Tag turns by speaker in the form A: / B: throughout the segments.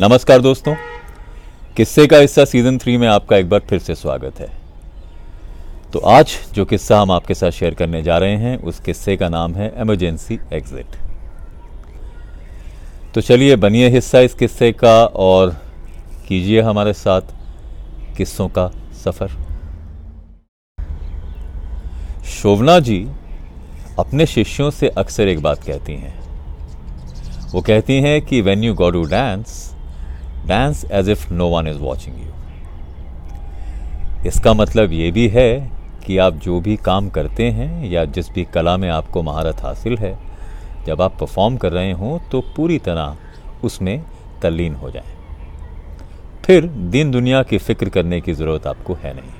A: नमस्कार दोस्तों। किस्से का हिस्सा सीज़न थ्री में आपका एक बार फिर से स्वागत है। तो आज जो किस्सा हम आपके साथ शेयर करने जा रहे हैं, उस किस्से का नाम है एमरजेंसी एग्जिट तो चलिए बनिए हिस्सा इस किस्से का और कीजिए हमारे साथ किस्सों का सफ़र। शोभना जी अपने शिष्यों से अक्सर एक बात कहती हैं। वो कहती हैं कि when you go to dance dance as if no one is watching you इसका मतलब ये भी है कि आप जो भी काम करते हैं या जिस भी कला में आपको महारत हासिल है, जब आप परफॉर्म कर रहे हों तो पूरी तरह उसमें तल्लीन हो जाएँ। फिर दिन दुनिया की फ़िक्र करने की ज़रूरत आपको है नहीं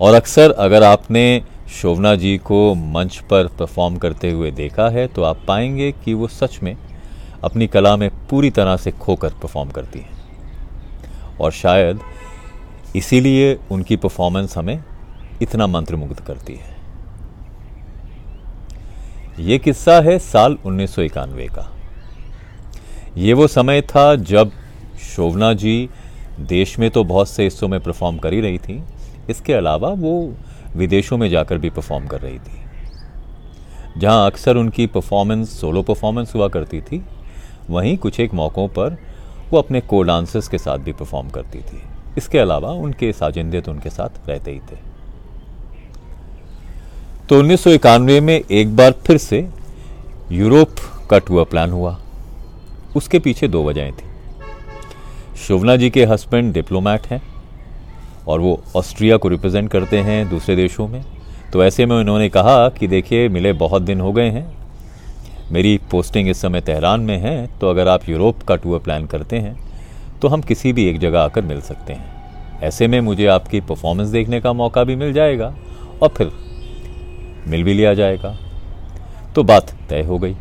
A: और अक्सर अगर आपने शोभना जी को मंच पर परफॉर्म करते हुए देखा है तो आप पाएँगे कि वो सच में अपनी कला में पूरी तरह से खोकर परफॉर्म करती हैं। और शायद इसीलिए उनकी परफॉर्मेंस हमें इतना मंत्रमुग्ध करती है। ये किस्सा है साल उन्नीस सौ इक्यानवे का। ये वो समय था जब शोभना जी देश में तो बहुत से हिस्सों में परफॉर्म कर ही रही थी, इसके अलावा वो विदेशों में जाकर भी परफॉर्म कर रही थी। जहाँ अक्सर उनकी परफॉर्मेंस सोलो परफॉर्मेंस हुआ करती थी वहीं कुछ एक मौक़ों पर वो अपने को डांसर्स के साथ भी परफॉर्म करती थी। इसके अलावा उनके साजिंदे तो उनके साथ रहते ही थे। तो उन्नीस सौ इक्यानवे में एक बार फिर से यूरोप का टूर प्लान हुआ। उसके पीछे दो वजहें थी। शोभना जी के हस्बैंड डिप्लोमैट हैं और वो ऑस्ट्रिया को रिप्रेजेंट करते हैं दूसरे देशों में। तो ऐसे में उन्होंने कहा कि देखिए, मिले बहुत दिन हो गए हैं मेरी पोस्टिंग इस समय तेहरान में है तो अगर आप यूरोप का टूर प्लान करते हैं तो हम किसी भी एक जगह आकर मिल सकते हैं। ऐसे में मुझे आपकी परफॉर्मेंस देखने का मौका भी मिल जाएगा और फिर मिल भी लिया जाएगा। तो बात तय हो गई।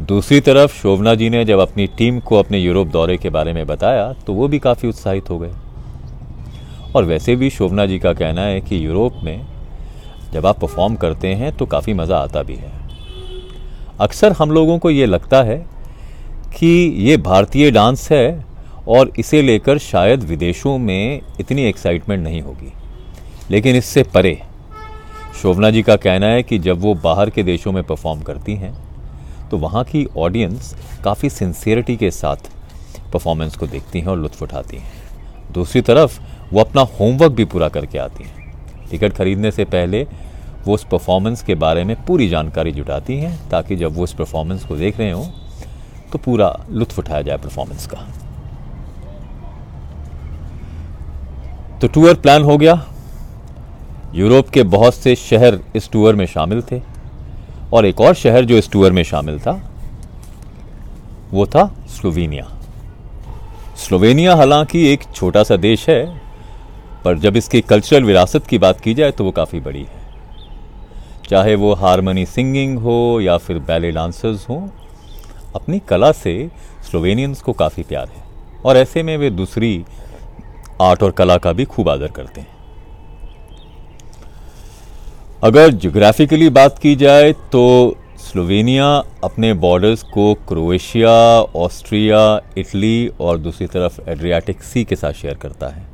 A: दूसरी तरफ़ शोभना जी ने जब अपनी टीम को अपने यूरोप दौरे के बारे में बताया तो वो भी काफ़ी उत्साहित हो गए। और वैसे भी शोभना जी का कहना है कि यूरोप में जब आप परफॉर्म करते हैं तो काफ़ी मज़ा आता भी है। अक्सर हम लोगों को ये लगता है कि ये भारतीय डांस है और इसे लेकर शायद विदेशों में इतनी एक्साइटमेंट नहीं होगी। लेकिन इससे परे, शोभना जी का कहना है कि जब वो बाहर के देशों में परफॉर्म करती हैं तो वहाँ की ऑडियंस काफ़ी सिंसियरिटी के साथ परफॉर्मेंस को देखती हैं और लुत्फ उठाती हैं। दूसरी तरफ़, वो अपना होमवर्क भी पूरा करके आती हैं। टिकट खरीदने से पहले वो उस परफॉर्मेंस के बारे में पूरी जानकारी जुटाती हैं, ताकि जब वो उस परफॉर्मेंस को देख रहे हों तो पूरा लुत्फ उठाया जाए परफॉर्मेंस का। तो टूर प्लान हो गया। यूरोप के बहुत से शहर इस टूर में शामिल थे, और एक और शहर जो इस टूर में शामिल था, वो था स्लोवेनिया। स्लोवेनिया हालाँकि एक छोटा सा देश है, पर जब इसकी कल्चरल विरासत की बात की जाए तो वो काफ़ी बड़ी है। चाहे वो हारमोनी सिंगिंग हो या फिर बैले डांसर्स हों, अपनी कला से स्लोवेनियंस को काफ़ी प्यार है। और ऐसे में वे दूसरी आर्ट और कला का भी खूब आदर करते हैं। अगर जोग्राफिकली बात की जाए तो स्लोवेनिया अपने बॉर्डर्स को क्रोएशिया, ऑस्ट्रिया, इटली और दूसरी तरफ़ एड्रियाटिक सी के साथ शेयर करता है।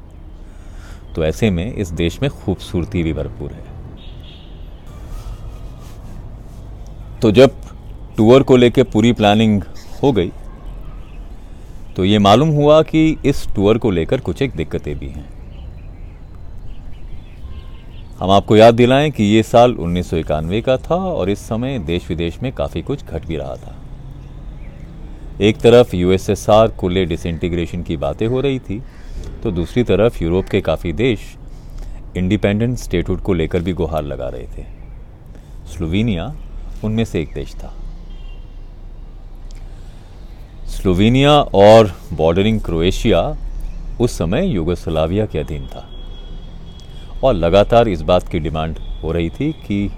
A: तो ऐसे में इस देश में खूबसूरती भी भरपूर है। तो जब टूर को लेकर पूरी प्लानिंग हो गई तो ये मालूम हुआ कि इस टूर को लेकर कुछ एक दिक्कतें भी हैं। हम आपको याद दिलाएँ कि ये साल उन्नीस सौ इक्यानवे का था और इस समय देश विदेश में काफ़ी कुछ घट भी रहा था। एक तरफ़ यूएसएसआर खुले डिसइंटीग्रेशन की बातें हो रही थी तो दूसरी तरफ़ यूरोप के काफ़ी देश इंडिपेंडेंट स्टेटहुड को लेकर भी गुहार लगा रहे थे। स्लोवेनिया उनमें से एक देश था। स्लोवेनिया और बॉर्डरिंग क्रोएशिया उस समय युगोस्लाविया के अधीन था। और लगातार इस बात की डिमांड हो रही थी कि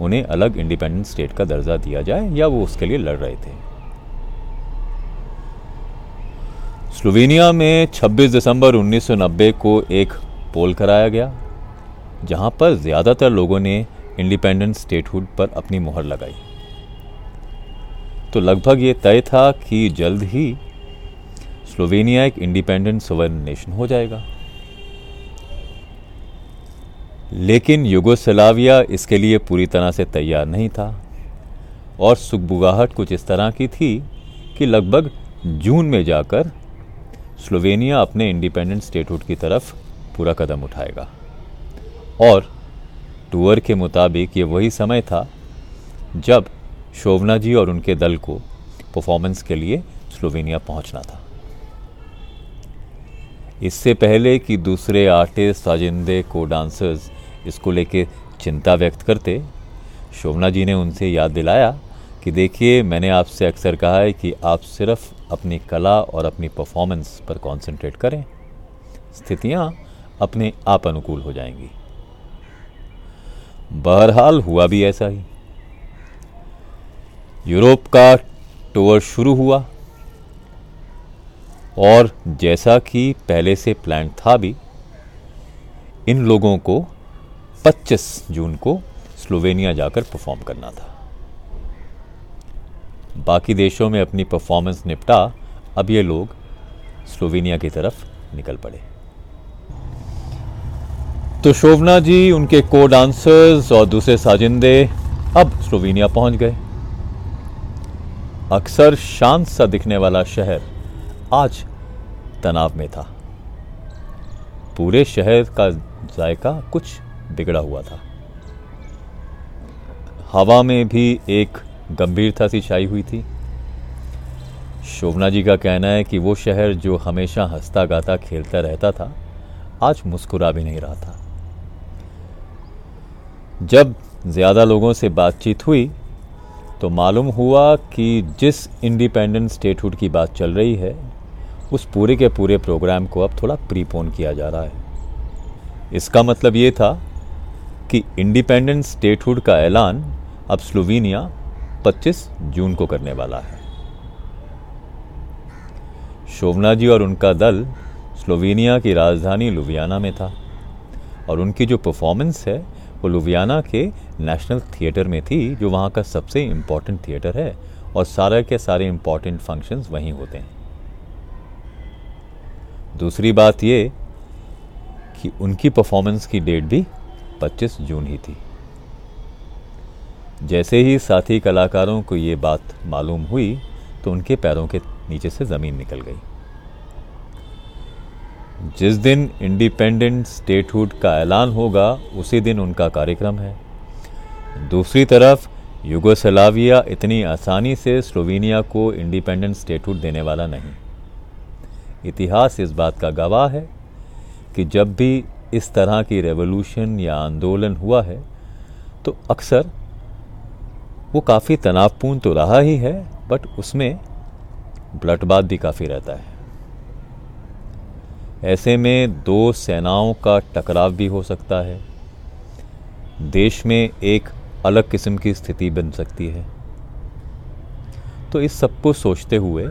A: उन्हें अलग इंडिपेंडेंट स्टेट का दर्जा दिया जाए या वो उसके लिए लड़ रहे थे। स्लोवेनिया में 26 दिसंबर 1990 को एक पोल कराया गया, जहाँ पर ज़्यादातर लोगों ने इंडिपेंडेंट स्टेटहुड पर अपनी मोहर लगाई। तो लगभग ये तय था कि जल्द ही स्लोवेनिया एक इंडिपेंडेंट सवर्न नेशन हो जाएगा। लेकिन युगोस्लाविया इसके लिए पूरी तरह से तैयार नहीं था और सुखबुगाहट कुछ इस तरह की थी कि लगभग जून में जाकर स्लोवेनिया अपने इंडिपेंडेंट स्टेटहुड की तरफ़ पूरा कदम उठाएगा। और टूर के मुताबिक ये वही समय था, जब शोभना जी और उनके दल को परफॉर्मेंस के लिए स्लोवेनिया पहुँचना था। इससे पहले कि दूसरे आर्टिस्ट साजिंदे को डांसर्स इसको लेके चिंता व्यक्त करते, शोभना जी ने उनसे याद दिलाया कि देखिए, मैंने आपसे अक्सर कहा है कि आप सिर्फ़ अपनी कला और अपनी परफॉर्मेंस पर कंसंट्रेट करें। स्थितियाँ अपने आप अनुकूल हो जाएँगी। बहरहाल हुआ भी ऐसा ही। यूरोप का टूर शुरू हुआ। और जैसा कि पहले से प्लान था भी, इन लोगों को 25 जून को स्लोवेनिया जाकर परफॉर्म करना था। बाकी देशों में अपनी परफॉर्मेंस निपटा, अब ये लोग स्लोवेनिया की तरफ़ निकल पड़े। तो शोभना जी, उनके को डांसर्स और दूसरे साजिंदे अब स्लोवेनिया पहुँच गए। अक्सर शांत सा दिखने वाला शहर आज तनाव में था। पूरे शहर का जायका कुछ बिगड़ा हुआ था। हवा में भी एक गंभीरता सी छाई हुई थी। शोभना जी का कहना है कि वो शहर जो हमेशा हंसता गाता खेलता रहता था, आज मुस्कुरा भी नहीं रहा था। जब ज़्यादा लोगों से बातचीत हुई तो मालूम हुआ कि जिस इंडिपेंडेंट स्टेटहुड की बात चल रही है, उस पूरे के पूरे प्रोग्राम को अब थोड़ा प्रीपोन किया जा रहा है। इसका मतलब ये था कि इंडिपेंडेंट स्टेटहुड का ऐलान अब स्लोवेनिया 25 जून को करने वाला है। शोभना जी और उनका दल स्लोवेनिया की राजधानी लुवियाना में था, और उनकी जो परफॉर्मेंस है वो लुवियाना के नेशनल थिएटर में थी, जो वहाँ का सबसे इम्पोर्टेंट थिएटर है, और सारे के सारे इंपॉर्टेंट फ़ंक्शंस वहीं होते हैं। दूसरी बात ये कि उनकी परफॉर्मेंस की डेट भी 25 जून ही थी। जैसे ही साथी कलाकारों को ये बात मालूम हुई तो उनके पैरों के नीचे से ज़मीन निकल गई। जिस दिन इंडिपेंडेंट स्टेटहुड का ऐलान होगा, उसी दिन उनका कार्यक्रम है। दूसरी तरफ़, युगोस्लाविया इतनी आसानी से स्लोवेनिया को इंडिपेंडेंट स्टेटहुड देने वाला नहीं। इतिहास इस बात का गवाह है कि जब भी इस तरह की रेवोल्यूशन या आंदोलन हुआ है तो अक्सर वो काफ़ी तनावपूर्ण तो रहा ही है, बट उसमें ब्लटबाद भी काफ़ी रहता है। ऐसे में दो सेनाओं का टकराव भी हो सकता है। देश में एक अलग किस्म की स्थिति बन सकती है। तो इस सबको सोचते हुए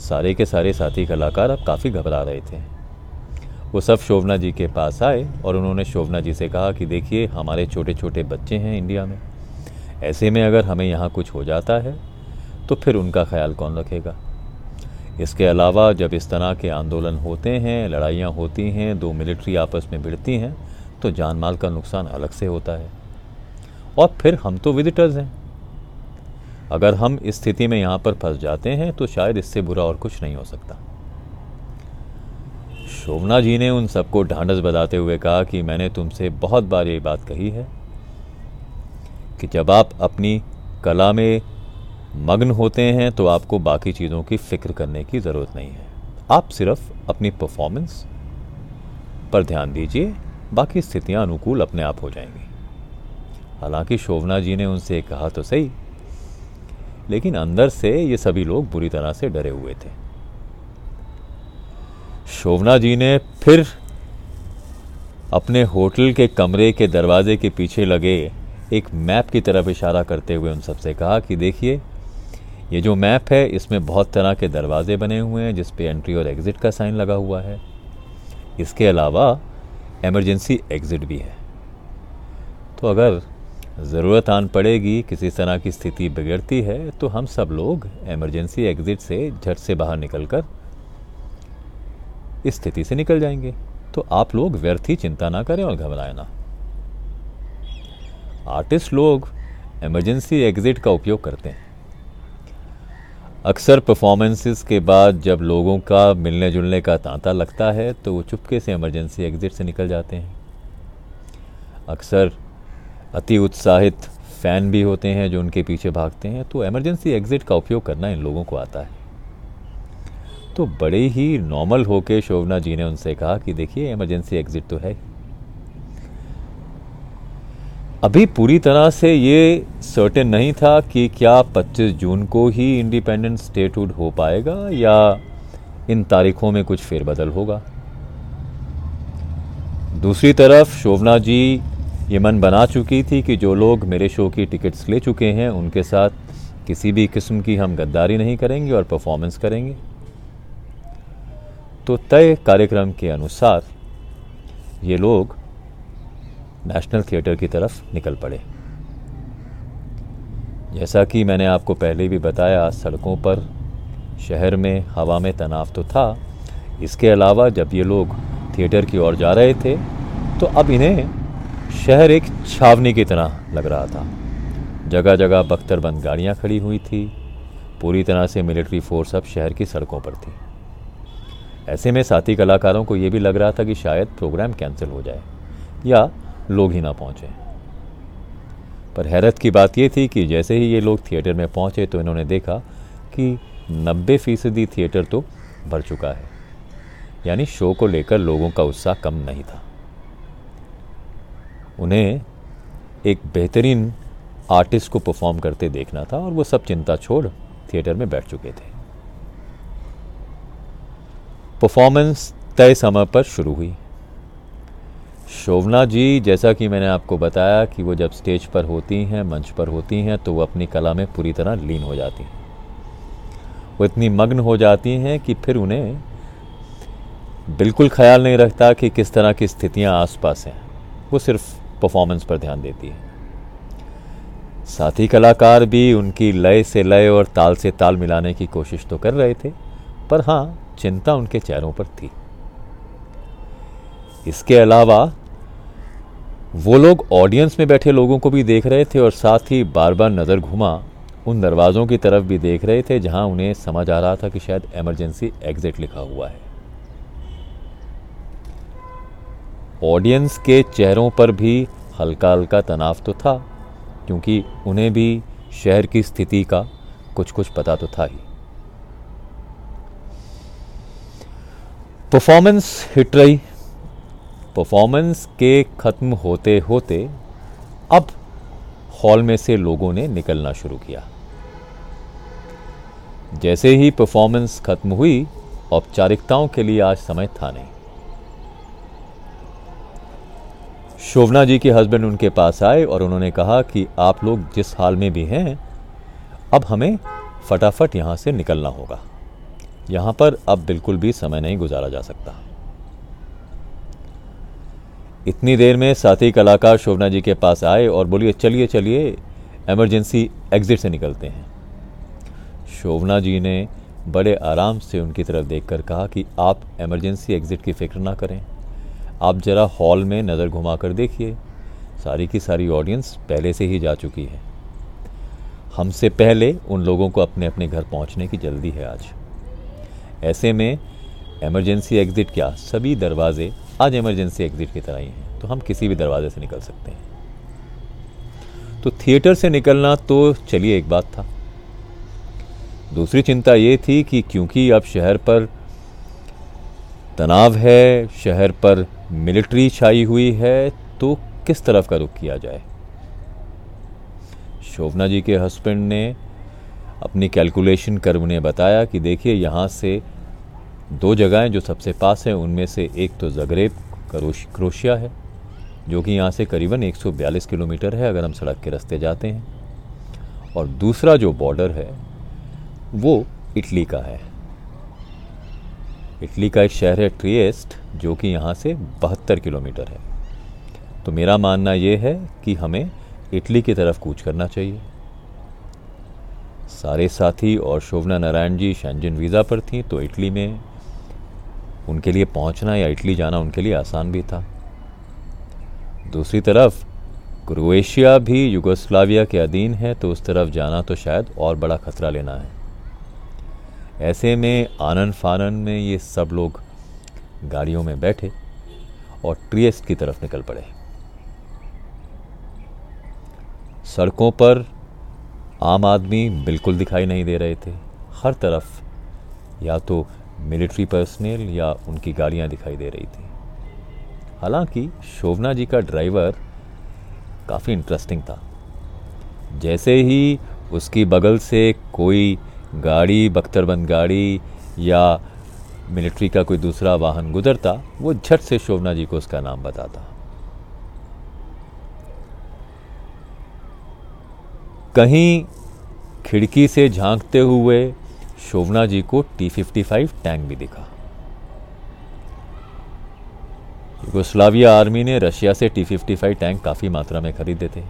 A: सारे के सारे साथी कलाकार अब काफ़ी घबरा रहे थे। वो सब शोभना जी के पास आए और उन्होंने शोभना जी से कहा कि देखिए, हमारे छोटे छोटे बच्चे हैं इंडिया में। ऐसे में अगर हमें यहाँ कुछ हो जाता है तो फिर उनका ख्याल कौन रखेगा? इसके अलावा जब इस तरह के आंदोलन होते हैं, लड़ाइयाँ होती हैं, दो मिलिट्री आपस में भिड़ती हैं तो जान माल का नुकसान अलग से होता है। और फिर हम तो विजिटर्स हैं। अगर हम इस स्थिति में यहाँ पर फंस जाते हैं तो शायद इससे बुरा और कुछ नहीं हो सकता। शोभना जी ने उन सबको ढांढस बताते हुए कहा कि मैंने तुमसे बहुत बार ये बात कही है कि जब आप अपनी कला में मग्न होते हैं तो आपको बाकी चीज़ों की फ़िक्र करने की ज़रूरत नहीं है। आप सिर्फ़ अपनी परफॉर्मेंस पर ध्यान दीजिए, बाकी स्थितियाँ अनुकूल अपने आप हो जाएँगी। हालाँकि शोभना जी ने उनसे कहा तो सही, लेकिन अंदर से ये सभी लोग बुरी तरह से डरे हुए थे। शोभना जी ने फिर अपने होटल के कमरे के दरवाजे के पीछे लगे एक मैप की तरफ़ इशारा करते हुए उन सबसे कहा कि देखिए ये जो मैप है, इसमें बहुत तरह के दरवाजे बने हुए हैं जिस पे एंट्री और एग्ज़िट का साइन लगा हुआ है। इसके अलावा एमरजेंसी एग्ज़िट भी है। तो अगर ज़रूरत आन पड़ेगी, किसी तरह की स्थिति बिगड़ती है तो हम सब लोग एमरजेंसी एग्ज़िट से झट से बाहर निकल कर इस स्थिति से निकल जाएँगे। तो आप लोग व्यर्थ ही चिंता ना करें और घबराए ना। आर्टिस्ट लोग एमरजेंसी एग्ज़िट का उपयोग करते हैं। अक्सर परफॉर्मेंसेस के बाद जब लोगों का मिलने जुलने का तांता लगता है तो वो चुपके से इमरजेंसी एग्ज़िट से निकल जाते हैं। अक्सर अति उत्साहित फ़ैन भी होते हैं जो उनके पीछे भागते हैं तो इमरजेंसी एग्ज़िट का उपयोग करना इन लोगों को आता है। तो बड़े ही नॉर्मल होके शोभना जी ने उनसे कहा कि देखिए इमरजेंसी एग्ज़िट तो है। अभी पूरी तरह से ये सर्टेन नहीं था कि क्या 25 जून को ही इंडिपेंडेंट स्टेटहुड हो पाएगा या इन तारीखों में कुछ फेरबदल होगा। दूसरी तरफ़, शोभना जी ये मन बना चुकी थी कि जो लोग मेरे शो की टिकट्स ले चुके हैं, उनके साथ किसी भी किस्म की हम गद्दारी नहीं करेंगे और परफॉर्मेंस करेंगे। तो तय कार्यक्रम के अनुसार ये लोग नेशनल थिएटर की तरफ़ निकल पड़े। जैसा कि मैंने आपको पहले भी बताया, सड़कों पर, शहर में, हवा में तनाव तो था। इसके अलावा जब ये लोग थिएटर की ओर जा रहे थे तो अब इन्हें शहर एक छावनी की तरह लग रहा था। जगह जगह बख्तरबंद गाड़ियाँ खड़ी हुई थी। पूरी तरह से मिलिट्री फोर्स अब शहर की सड़कों पर थी। ऐसे में साथी कलाकारों को ये भी लग रहा था कि शायद प्रोग्राम कैंसिल हो जाए, या लोग ही ना पहुँचे। पर हैरत की बात यह थी कि जैसे ही ये लोग थिएटर में पहुँचे तो इन्होंने देखा कि नब्बे फ़ीसदी थिएटर तो भर चुका है। यानी शो को लेकर लोगों का उत्साह कम नहीं था। उन्हें एक बेहतरीन आर्टिस्ट को परफॉर्म करते देखना था और वो सब चिंता छोड़ थिएटर में बैठ चुके थे। परफॉर्मेंस तय समय पर शुरू हुई। शोभना जी, जैसा कि मैंने आपको बताया कि वो जब स्टेज पर होती हैं, मंच पर होती हैं तो वो अपनी कला में पूरी तरह लीन हो जाती हैं। वो इतनी मग्न हो जाती हैं कि फिर उन्हें बिल्कुल ख्याल नहीं रखता कि किस तरह की स्थितियाँ आसपास हैं। वो सिर्फ़ परफॉर्मेंस पर ध्यान देती है। साथी कलाकार भी उनकी लय से लय और ताल से ताल मिलाने की कोशिश तो कर रहे थे, पर हाँ चिंता उनके चेहरों पर थी। इसके अलावा, वो लोग ऑडियंस में बैठे लोगों को भी देख रहे थे और साथ ही बार बार नज़र घुमा, उन दरवाज़ों की तरफ़ भी देख रहे थे जहाँ उन्हें समझ आ रहा था कि शायद एमरजेंसी एग्जिट लिखा हुआ है। ऑडियंस के चेहरों पर भी हल्का हल्का तनाव तो था, क्योंकि उन्हें भी शहर की स्थिति का कुछ कुछ पता तो था ही। परफॉर्मेंस हिट रही। परफॉर्मेंस के ख़त्म होते होते अब हॉल में से लोगों ने निकलना शुरू किया। जैसे ही परफॉर्मेंस खत्म हुई, औपचारिकताओं के लिए आज समय था नहीं। शोभना जी के हस्बैंड उनके पास आए और उन्होंने कहा कि आप लोग जिस हाल में भी हैं, अब हमें फटाफट यहाँ से निकलना होगा। यहाँ पर अब बिल्कुल भी समय नहीं गुजारा जा सकता। इतनी देर में साथी कलाकार शोभना जी के पास आए और बोलिए, चलिए चलिए एमरजेंसी एग्जिट से निकलते हैं। शोभना जी ने बड़े आराम से उनकी तरफ़ देखकर कहा कि आप एमरजेंसी एग्ज़िट की फ़िक्र ना करें। आप ज़रा हॉल में नज़र घुमा कर देखिए। सारी की सारी ऑडियंस पहले से ही जा चुकी है। हमसे पहले उन लोगों को अपने अपने घर पहुँचने की जल्दी है आज। ऐसे में एमरजेंसी एग्ज़िट क्या? सभी दरवाजे आज इमरजेंसी एग्ज़िट की तरह ही हैं तो हम किसी भी दरवाजे से निकल सकते हैं। तो थिएटर से निकलना तो चलिए एक बात था। दूसरी चिंता ये थी कि क्योंकि अब शहर पर तनाव है, शहर पर मिलिट्री छाई हुई है तो किस तरफ़ का रुख किया जाए? शोभना जी के हस्बैंड ने अपनी कैलकुलेशन कर उन्हें बताया कि देखिए यहाँ से दो जगहें जो सबसे पास हैं, उनमें से एक तो जगरेब क्रोशिया है, जो कि यहाँ से करीबन 142 किलोमीटर है अगर हम सड़क के रास्ते जाते हैं। और दूसरा जो बॉर्डर है, वो इटली का है। इटली का एक शहर है ट्रिएस्ट, जो कि यहाँ से बहत्तर किलोमीटर है। तो मेरा मानना ये है कि हमें इटली की तरफ़ कूच करना चाहिए। सारे साथी और शोभना नारायण जी शेंजन वीज़ा पर थी तो इटली में उनके लिए पहुँचना या इटली जाना उनके लिए आसान भी था। दूसरी तरफ़, क्रोएशिया भी युगोस्लाविया के अधीन है तो उस तरफ़ जाना तो शायद और बड़ा खतरा लेना है। ऐसे में आनंद फानन में ये सब लोग गाड़ियों में बैठे और ट्रियस्ट की तरफ़ निकल पड़े। सड़कों पर आम आदमी बिल्कुल दिखाई नहीं दे रहे थे। हर तरफ़ या तो मिलिट्री पर्सनल या उनकी गाड़ियाँ दिखाई दे रही थी। हालाँकि शोभना जी का ड्राइवर काफ़ी इंटरेस्टिंग था। जैसे ही उसकी बगल से कोई गाड़ी, बख्तरबंद गाड़ी या मिलिट्री का कोई दूसरा वाहन गुजरता, वो झट से शोभना जी को उसका नाम बताता। कहीं खिड़की से झांकते हुए शोभना जी को टी फिफ्टी फाइव टैंक भी दिखा। युगोस्लाविया आर्मी ने रशिया से टी फिफ्टी फाइव टैंक काफ़ी मात्रा में खरीदे थे।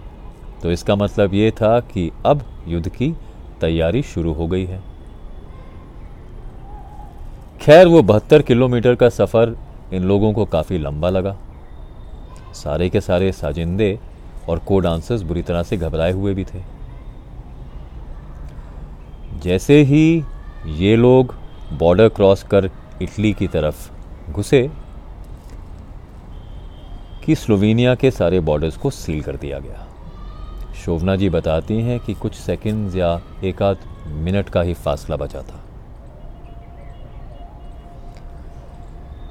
A: तो इसका मतलब ये था कि अब युद्ध की तैयारी शुरू हो गई है। खैर, वो बहत्तर किलोमीटर का सफ़र इन लोगों को काफ़ी लंबा लगा। सारे के सारे साजिंदे और को डांसर्स बुरी तरह से घबराए हुए भी थे। जैसे ही ये लोग बॉर्डर क्रॉस कर इटली की तरफ़ घुसे कि स्लोवेनिया के सारे बॉर्डर्स को सील कर दिया गया। शोभना जी बताती हैं कि कुछ सेकंड्स या एक आध मिनट का ही फासला बचा था।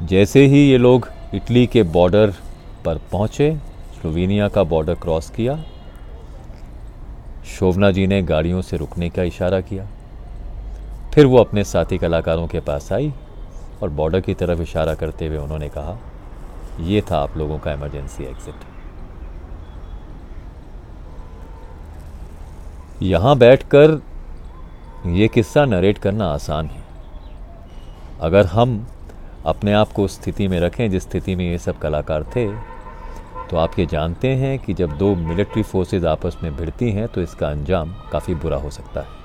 A: जैसे ही ये लोग इटली के बॉर्डर पर पहुँचे, स्लोवेनिया का बॉर्डर क्रॉस किया, शोभना जी ने गाड़ियों से रुकने का इशारा किया। फिर वो अपने साथी कलाकारों के पास आई और बॉर्डर की तरफ़ इशारा करते हुए उन्होंने कहा, ये था आप लोगों का इमरजेंसी एग्जिट. यहाँ बैठकर ये किस्सा नरेट करना आसान है। अगर हम अपने आप को उस स्थिति में रखें जिस स्थिति में ये सब कलाकार थे तो आप ये जानते हैं कि जब दो मिलिट्री फोर्सेस आपस में भिड़ती हैं तो इसका अंजाम काफ़ी बुरा हो सकता है।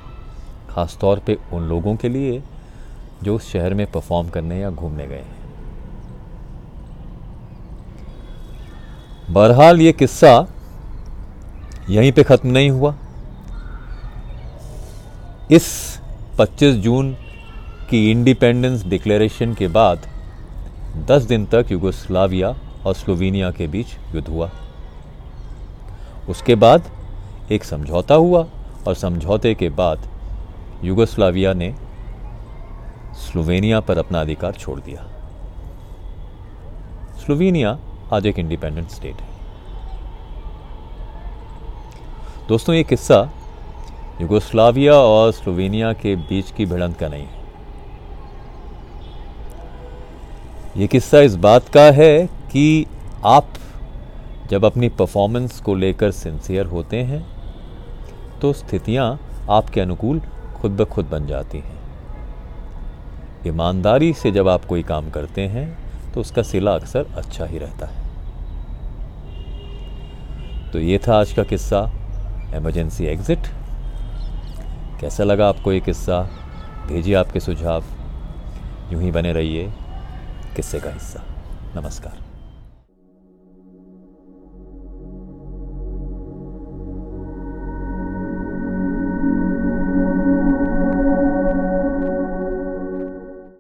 A: ख़ास तौर पे उन लोगों के लिए जो उस शहर में परफॉर्म करने या घूमने गए हैं। बहरहाल ये किस्सा यहीं पे ख़त्म नहीं हुआ। इस 25 जून की इंडिपेंडेंस डिक्लेरेशन के बाद 10 दिन तक युगोस्लाविया और स्लोवेनिया के बीच युद्ध हुआ। उसके बाद एक समझौता हुआ और समझौते के बाद युगोस्लाविया ने स्लोवेनिया पर अपना अधिकार छोड़ दिया। स्लोवेनिया आज एक इंडिपेंडेंट स्टेट है। दोस्तों, ये किस्सा युगोस्लाविया और स्लोवेनिया के बीच की भिड़ंत का नहीं है। ये किस्सा इस बात का है कि आप जब अपनी परफॉर्मेंस को लेकर सिंसियर होते हैं तो स्थितियाँ आपके अनुकूल खुद ब खुद बन जाती हैं। ईमानदारी से जब आप कोई काम करते हैं तो उसका सिला अक्सर अच्छा ही रहता है। तो ये था आज का किस्सा एमरजेंसी एग्ज़िट कैसा लगा आपको ये किस्सा? भेजिए आपके सुझाव। यूँ ही बने रहिए किस्से का हिस्सा। नमस्कार।